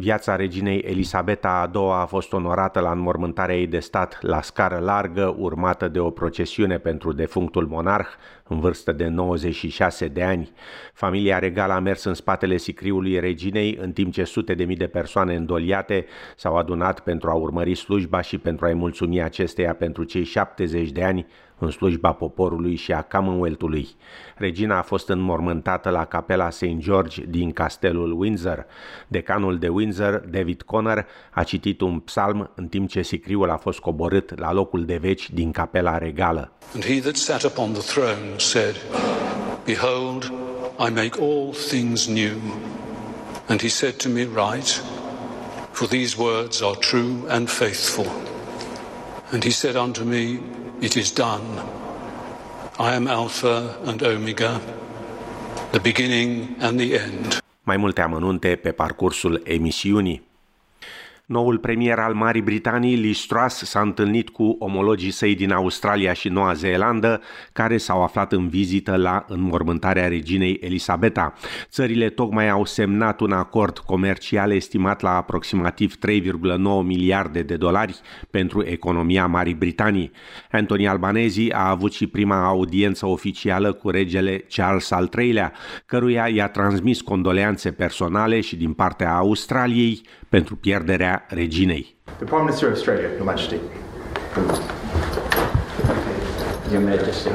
Viața reginei Elisabeta II a fost onorată la înmormântarea ei de stat la scară largă, urmată de o procesiune pentru defunctul monarh, în vârstă de 96 de ani. Familia regală a mers în spatele sicriului reginei, în timp ce sute de mii de persoane îndoliate s-au adunat pentru a urmări slujba și pentru a-i mulțumi acesteia pentru cei 70 de ani în slujba poporului și a Commonwealth-ului. Regina a fost înmormântată la capela St. George din castelul Windsor. Decanul de Windsor, David Conner, a citit un psalm în timp ce sicriul a fost coborât la locul de veci din capela regală. And he that sat upon the throne said, Behold, I make all things new. And he said to me, Write, for these words are true and faithful. And he said unto me, It is done. I am Alpha and Omega, the beginning and the end. Mai multe amănunte pe parcursul emisiunii. Noul premier al Marii Britanii, Liz Truss, s-a întâlnit cu omologii săi din Australia și Noua Zeelandă, care s-au aflat în vizită la înmormântarea reginei Elisabeta. Țările tocmai au semnat un acord comercial estimat la aproximativ 3,9 miliarde de dolari pentru economia Marii Britanii. Anthony Albanese a avut și prima audiență oficială cu regele Charles al III-lea, căruia i-a transmis condoleanțe personale și din partea Australiei pentru pierderea reginei. The Prime Minister of Australia, Your Majesty. Your Majesty,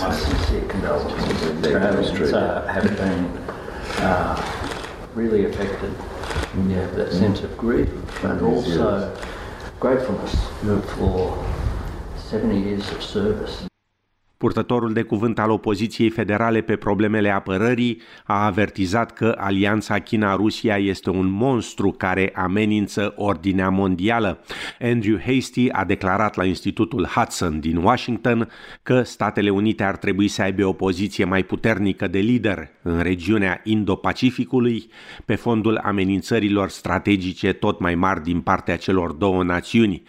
my sincere condolences. The Australians uh, have been uh, really affected. Yeah, that sense of grief, but also gratefulness for 70 years of service. Purtătorul de cuvânt al opoziției federale pe problemele apărării a avertizat că alianța China-Rusia este un monstru care amenință ordinea mondială. Andrew Hasty a declarat la Institutul Hudson din Washington că Statele Unite ar trebui să aibă o poziție mai puternică de lider în regiunea Indo-Pacificului pe fondul amenințărilor strategice tot mai mari din partea celor două națiuni.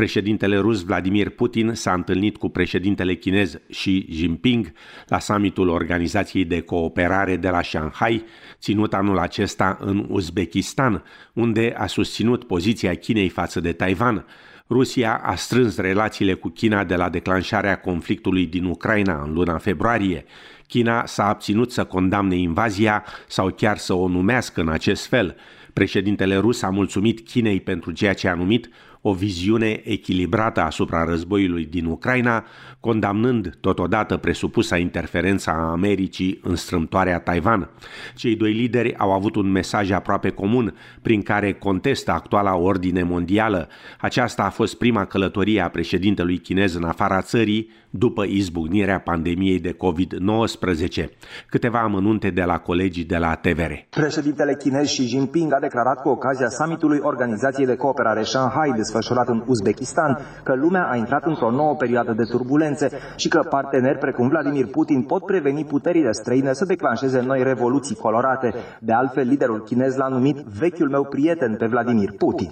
Președintele rus Vladimir Putin s-a întâlnit cu președintele chinez Xi Jinping la summitul Organizației de Cooperare de la Shanghai, ținut anul acesta în Uzbekistan, unde a susținut poziția Chinei față de Taiwan. Rusia a strâns relațiile cu China de la declanșarea conflictului din Ucraina în luna februarie. China s-a abținut să condamne invazia sau chiar să o numească în acest fel. Președintele rus a mulțumit Chinei pentru ceea ce a numit o viziune echilibrată asupra războiului din Ucraina, condamnând totodată presupusa interferența a Americii în strâmtoarea Taiwan. Cei doi lideri au avut un mesaj aproape comun, prin care contestă actuala ordine mondială. Aceasta a fost prima călătorie a președintelui chinez în afara țării după izbucnirea pandemiei de COVID-19. Câteva amănunte de la colegii de la TVR. Președintele chinez Xi Jinping a declarat cu ocazia summitului Organizației de Cooperare Shanghai desfășurat în Uzbekistan că lumea a intrat într-o nouă perioadă de turbulențe și că parteneri precum Vladimir Putin pot preveni puterile străine să declanșeze noi revoluții colorate. De altfel, liderul chinez l-a numit vechiul meu prieten pe Vladimir Putin.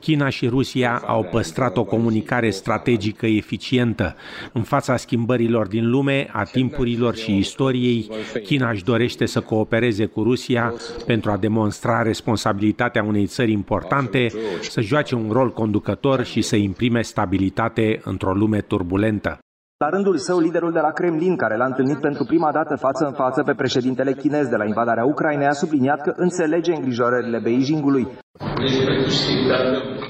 China și Rusia au păstrat o comunicare strategică eficientă. În fața schimbărilor din lume, a timpurilor și istoriei, China își dorește să coopereze cu Rusia pentru a demonstra responsabilitatea unei țări importante, să joace un rol conducător și să imprime stabilitate într-o lume turbulentă. La rândul său, liderul de la Kremlin, care l-a întâlnit pentru prima dată față în față pe președintele chinez de la invadarea Ucrainei, a subliniat că înțelege îngrijorările Beijingului.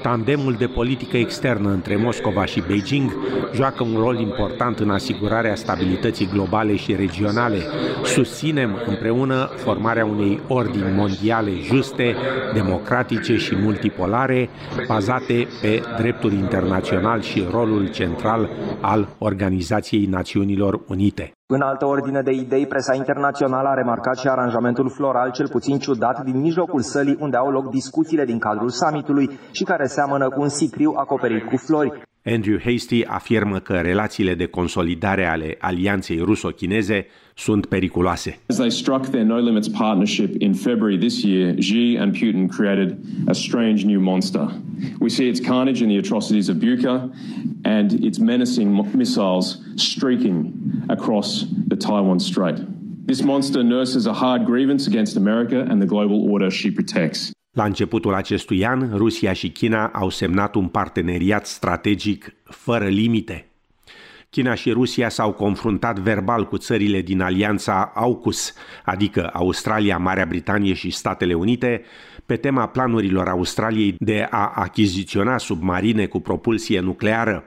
Tandemul de politică externă între Moscova și Beijing joacă un rol important în asigurarea stabilității globale și regionale. Susținem împreună formarea unei ordini mondiale juste, democratice și multipolare, bazate pe dreptul internațional și rolul central al Organizației Națiunilor Unite. În altă ordine de idei, presa internațională a remarcat și aranjamentul floral cel puțin ciudat din mijlocul sălii unde au loc discuțiile din cadrul summitului și care seamănă cu un sicriu acoperit cu flori. Andrew Hasty afirmă că relațiile de consolidare ale alianței ruso-chineze sunt periculoase. As they struck their no limits partnership in February this year, Xi and Putin created a strange new monster. We see its carnage in the atrocities of Bucha and its menacing missiles streaking across the Taiwan Strait. This monster nurses a hard grievance against America and the global order she protects. La începutul acestui an, Rusia și China au semnat un parteneriat strategic fără limite. China și Rusia s-au confruntat verbal cu țările din alianța AUKUS, adică Australia, Marea Britanie și Statele Unite, pe tema planurilor Australiei de a achiziționa submarine cu propulsie nucleară.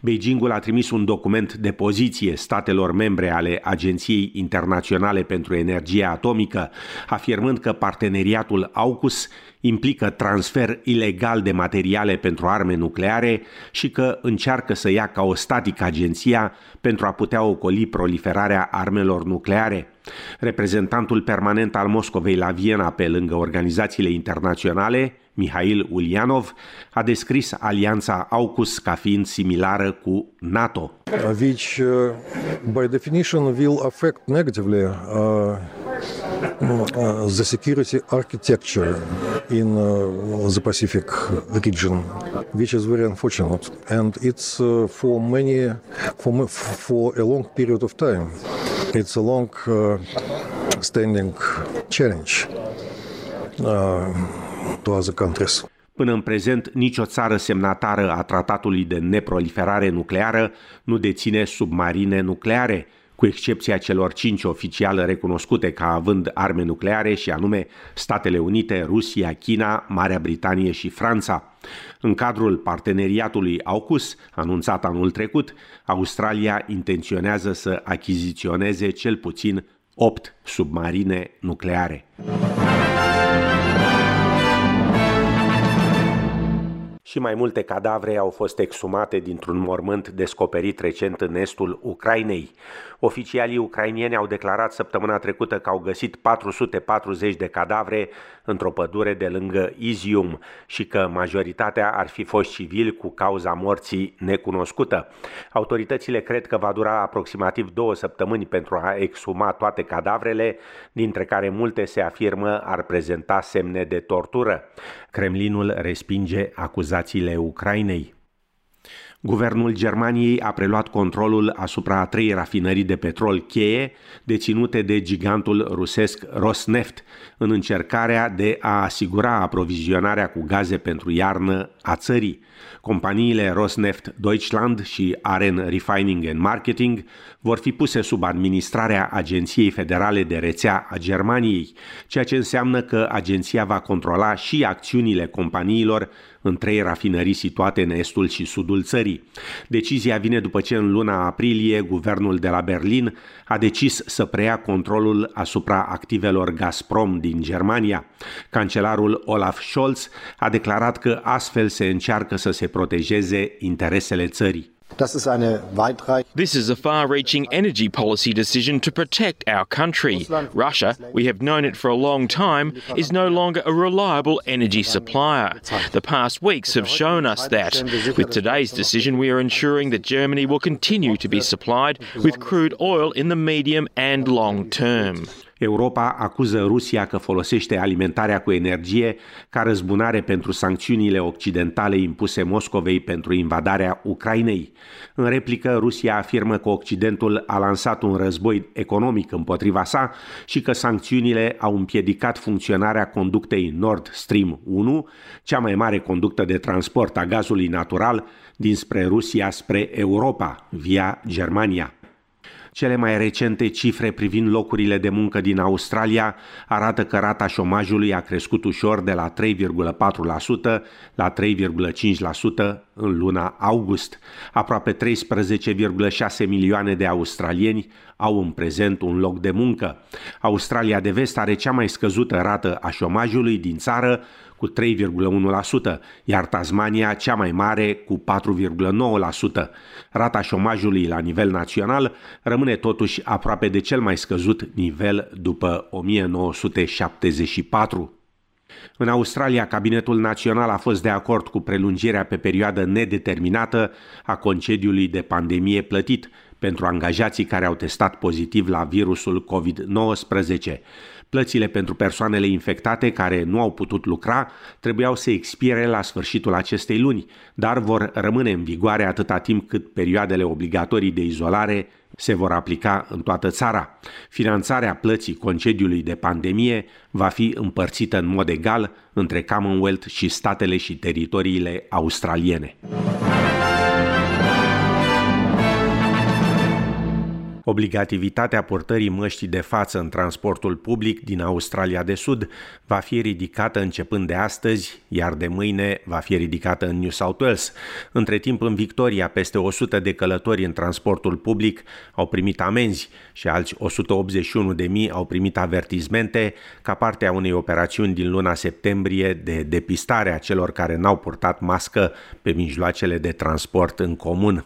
Beijingul a trimis un document de poziție statelor membre ale Agenției Internaționale pentru Energie Atomică, afirmând că parteneriatul AUKUS implică transfer ilegal de materiale pentru arme nucleare și că încearcă să ia ca o statică agenția pentru a putea ocoli proliferarea armelor nucleare. Reprezentantul permanent al Moscovei la Viena pe lângă organizațiile internaționale, Mihail Ulianov, a descris alianța AUKUS ca fiind similară cu NATO. Which, uh, by definition, will affect negatively uh, uh, the security architecture in uh, the Pacific region, which is very unfortunate, and it's uh, for many, for for a long period of time. It's a long uh, standing challenge uh, to other countries. Până în prezent, nicio țară semnatară a tratatului de neproliferare nucleară nu deține submarine nucleare, cu excepția celor cinci oficiale recunoscute ca având arme nucleare și anume Statele Unite, Rusia, China, Marea Britanie și Franța. În cadrul parteneriatului AUKUS, anunțat anul trecut, Australia intenționează să achiziționeze cel puțin 8 submarine nucleare. Și mai multe cadavre au fost exumate dintr-un mormânt descoperit recent în estul Ucrainei. Oficialii ucrainieni au declarat săptămâna trecută că au găsit 440 de cadavre într-o pădure de lângă Izium și că majoritatea ar fi fost civili cu cauza morții necunoscută. Autoritățile cred că va dura aproximativ două săptămâni pentru a exuma toate cadavrele, dintre care multe se afirmă ar prezenta semne de tortură. Kremlinul respinge acuzațiile Ucrainei. Guvernul Germaniei a preluat controlul asupra a trei rafinării de petrol cheie deținute de gigantul rusesc Rosneft în încercarea de a asigura aprovizionarea cu gaze pentru iarnă a țării. Companiile Rosneft Deutschland și Aren Refining and Marketing vor fi puse sub administrarea Agenției Federale de Rețea a Germaniei, ceea ce înseamnă că agenția va controla și acțiunile companiilor în trei rafinării situate în estul și sudul țării. Decizia vine după ce în luna aprilie guvernul de la Berlin a decis să preia controlul asupra activelor Gazprom din Germania. Cancelarul Olaf Scholz a declarat că astfel se încearcă să se protejeze interesele țării. This is a far reaching energy policy decision to protect our country. Russia, we have known it for a long time, is no longer a reliable energy supplier. The past weeks have shown us that. With today's decision, we are ensuring that Germany will continue to be supplied with crude oil in the medium and long term. Europa acuză Rusia că folosește alimentarea cu energie ca răzbunare pentru sancțiunile occidentale impuse Moscovei pentru invadarea Ucrainei. În replică, Rusia afirmă că Occidentul a lansat un război economic împotriva sa și că sancțiunile au împiedicat funcționarea conductei Nord Stream 1, cea mai mare conductă de transport a gazului natural dinspre Rusia spre Europa, via Germania. Cele mai recente cifre privind locurile de muncă din Australia arată că rata șomajului a crescut ușor de la 3,4% la 3,5% în luna august. Aproape 13,6 milioane de australieni au în prezent un loc de muncă. Australia de vest are cea mai scăzută rată a șomajului din țară, cu 3,1%, iar Tasmania cea mai mare cu 4,9%. Rata șomajului la nivel național rămâne totuși aproape de cel mai scăzut nivel după 1974. În Australia, Cabinetul Național a fost de acord cu prelungirea pe perioadă nedeterminată a concediului de pandemie plătit pentru angajații care au testat pozitiv la virusul COVID-19. Plățile pentru persoanele infectate care nu au putut lucra trebuiau să expire la sfârșitul acestei luni, dar vor rămâne în vigoare atâta timp cât perioadele obligatorii de izolare se vor aplica în toată țara. Finanțarea plății concediului de pandemie va fi împărțită în mod egal între Commonwealth și statele și teritoriile australiene. Obligativitatea purtării măștii de față în transportul public din Australia de Sud va fi ridicată începând de astăzi, iar de mâine va fi ridicată în New South Wales. Între timp, în Victoria, peste 100 de călători în transportul public au primit amenzi și alți 181 de mii au primit avertizmente ca parte a unei operațiuni din luna septembrie de depistare a celor care n-au purtat mască pe mijloacele de transport în comun.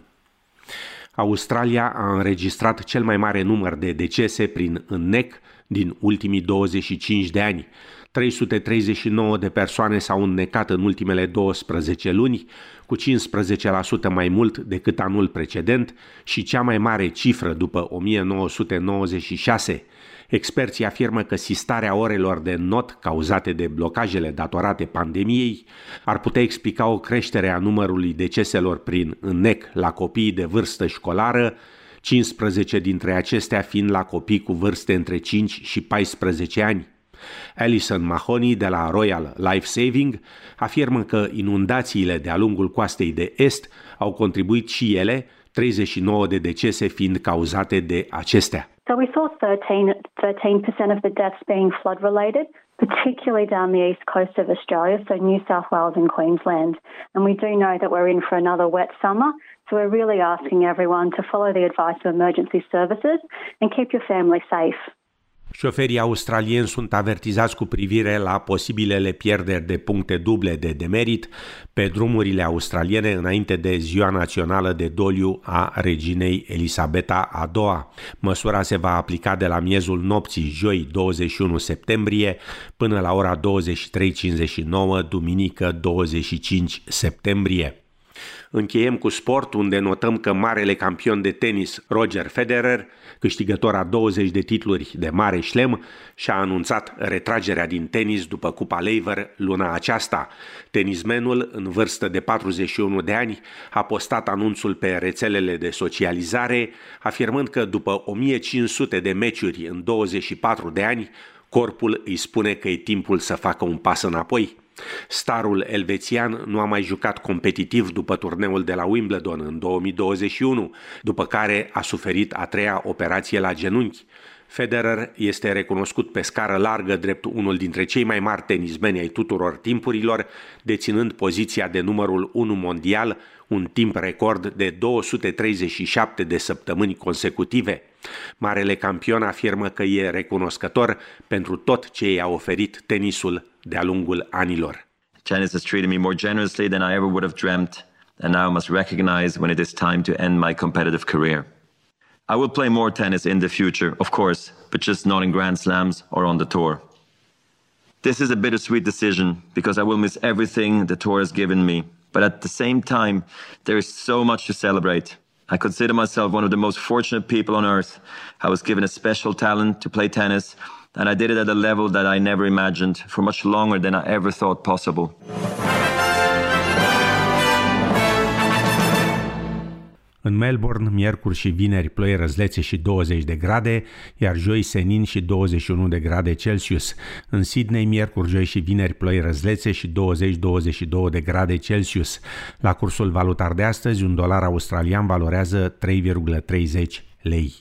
Australia a înregistrat cel mai mare număr de decese prin înnec din ultimii 25 de ani. 339 de persoane s-au înnecat în ultimele 12 luni, cu 15% mai mult decât anul precedent și cea mai mare cifră după 1996. Experții afirmă că sistarea orelor de not cauzate de blocajele datorate pandemiei ar putea explica o creștere a numărului deceselor prin înnec la copiii de vârstă școlară, 15 dintre acestea fiind la copii cu vârste între 5 și 14 ani. Alison Mahoney de la Royal Life Saving afirmă că inundațiile de-a lungul coastei de est au contribuit și ele, 39 de decese fiind cauzate de acestea. So we saw 13, 13% of the deaths being flood related, particularly down the east coast of Australia, so New South Wales and Queensland. And we do know that we're in for another wet summer, so we're really asking everyone to follow the advice of emergency services and keep your family safe. Șoferii australieni sunt avertizați cu privire la posibilele pierderi de puncte duble de demerit pe drumurile australiene înainte de ziua națională de doliu a reginei Elisabeta a II. Măsura se va aplica de la miezul nopții joi 21 septembrie până la ora 23.59 duminică 25 septembrie. Încheiem cu sport, unde notăm că marele campion de tenis Roger Federer, câștigător a 20 de titluri de mare șlem, și-a anunțat retragerea din tenis după Cupa Lever luna aceasta. Tenismenul, în vârstă de 41 de ani, a postat anunțul pe rețelele de socializare, afirmând că după 1500 de meciuri în 24 de ani, corpul îi spune că e timpul să facă un pas înapoi. Starul elvețian nu a mai jucat competitiv după turneul de la Wimbledon în 2021, după care a suferit a treia operație la genunchi. Federer este recunoscut pe scară largă drept unul dintre cei mai mari tenismeni ai tuturor timpurilor, deținând poziția de numărul 1 mondial, un timp record de 237 de săptămâni consecutive. Marele campion afirmă că e recunoscător pentru tot ce i-a oferit tenisul de-a lungul anilor. Tennis has treated me more generously than I ever would have dreamt, and now I must recognize when it is time to end my competitive career. I will play more tennis in the future, of course, but just not in Grand Slams or on the tour. This is a bittersweet decision because I will miss everything the tour has given me, but at the same time, there is so much to celebrate. I consider myself one of the most fortunate people on earth. I was given a special talent to play tennis, and I did it at a level that I never imagined for much longer than I ever thought possible. În Melbourne, miercuri și vineri, ploi răzlețe și 20 de grade, iar joi senin și 21 de grade Celsius. În Sydney, miercuri, joi și vineri, ploi răzlețe și 20-22 de grade Celsius. La cursul valutar de astăzi, un dolar australian valorează 3,30 lei.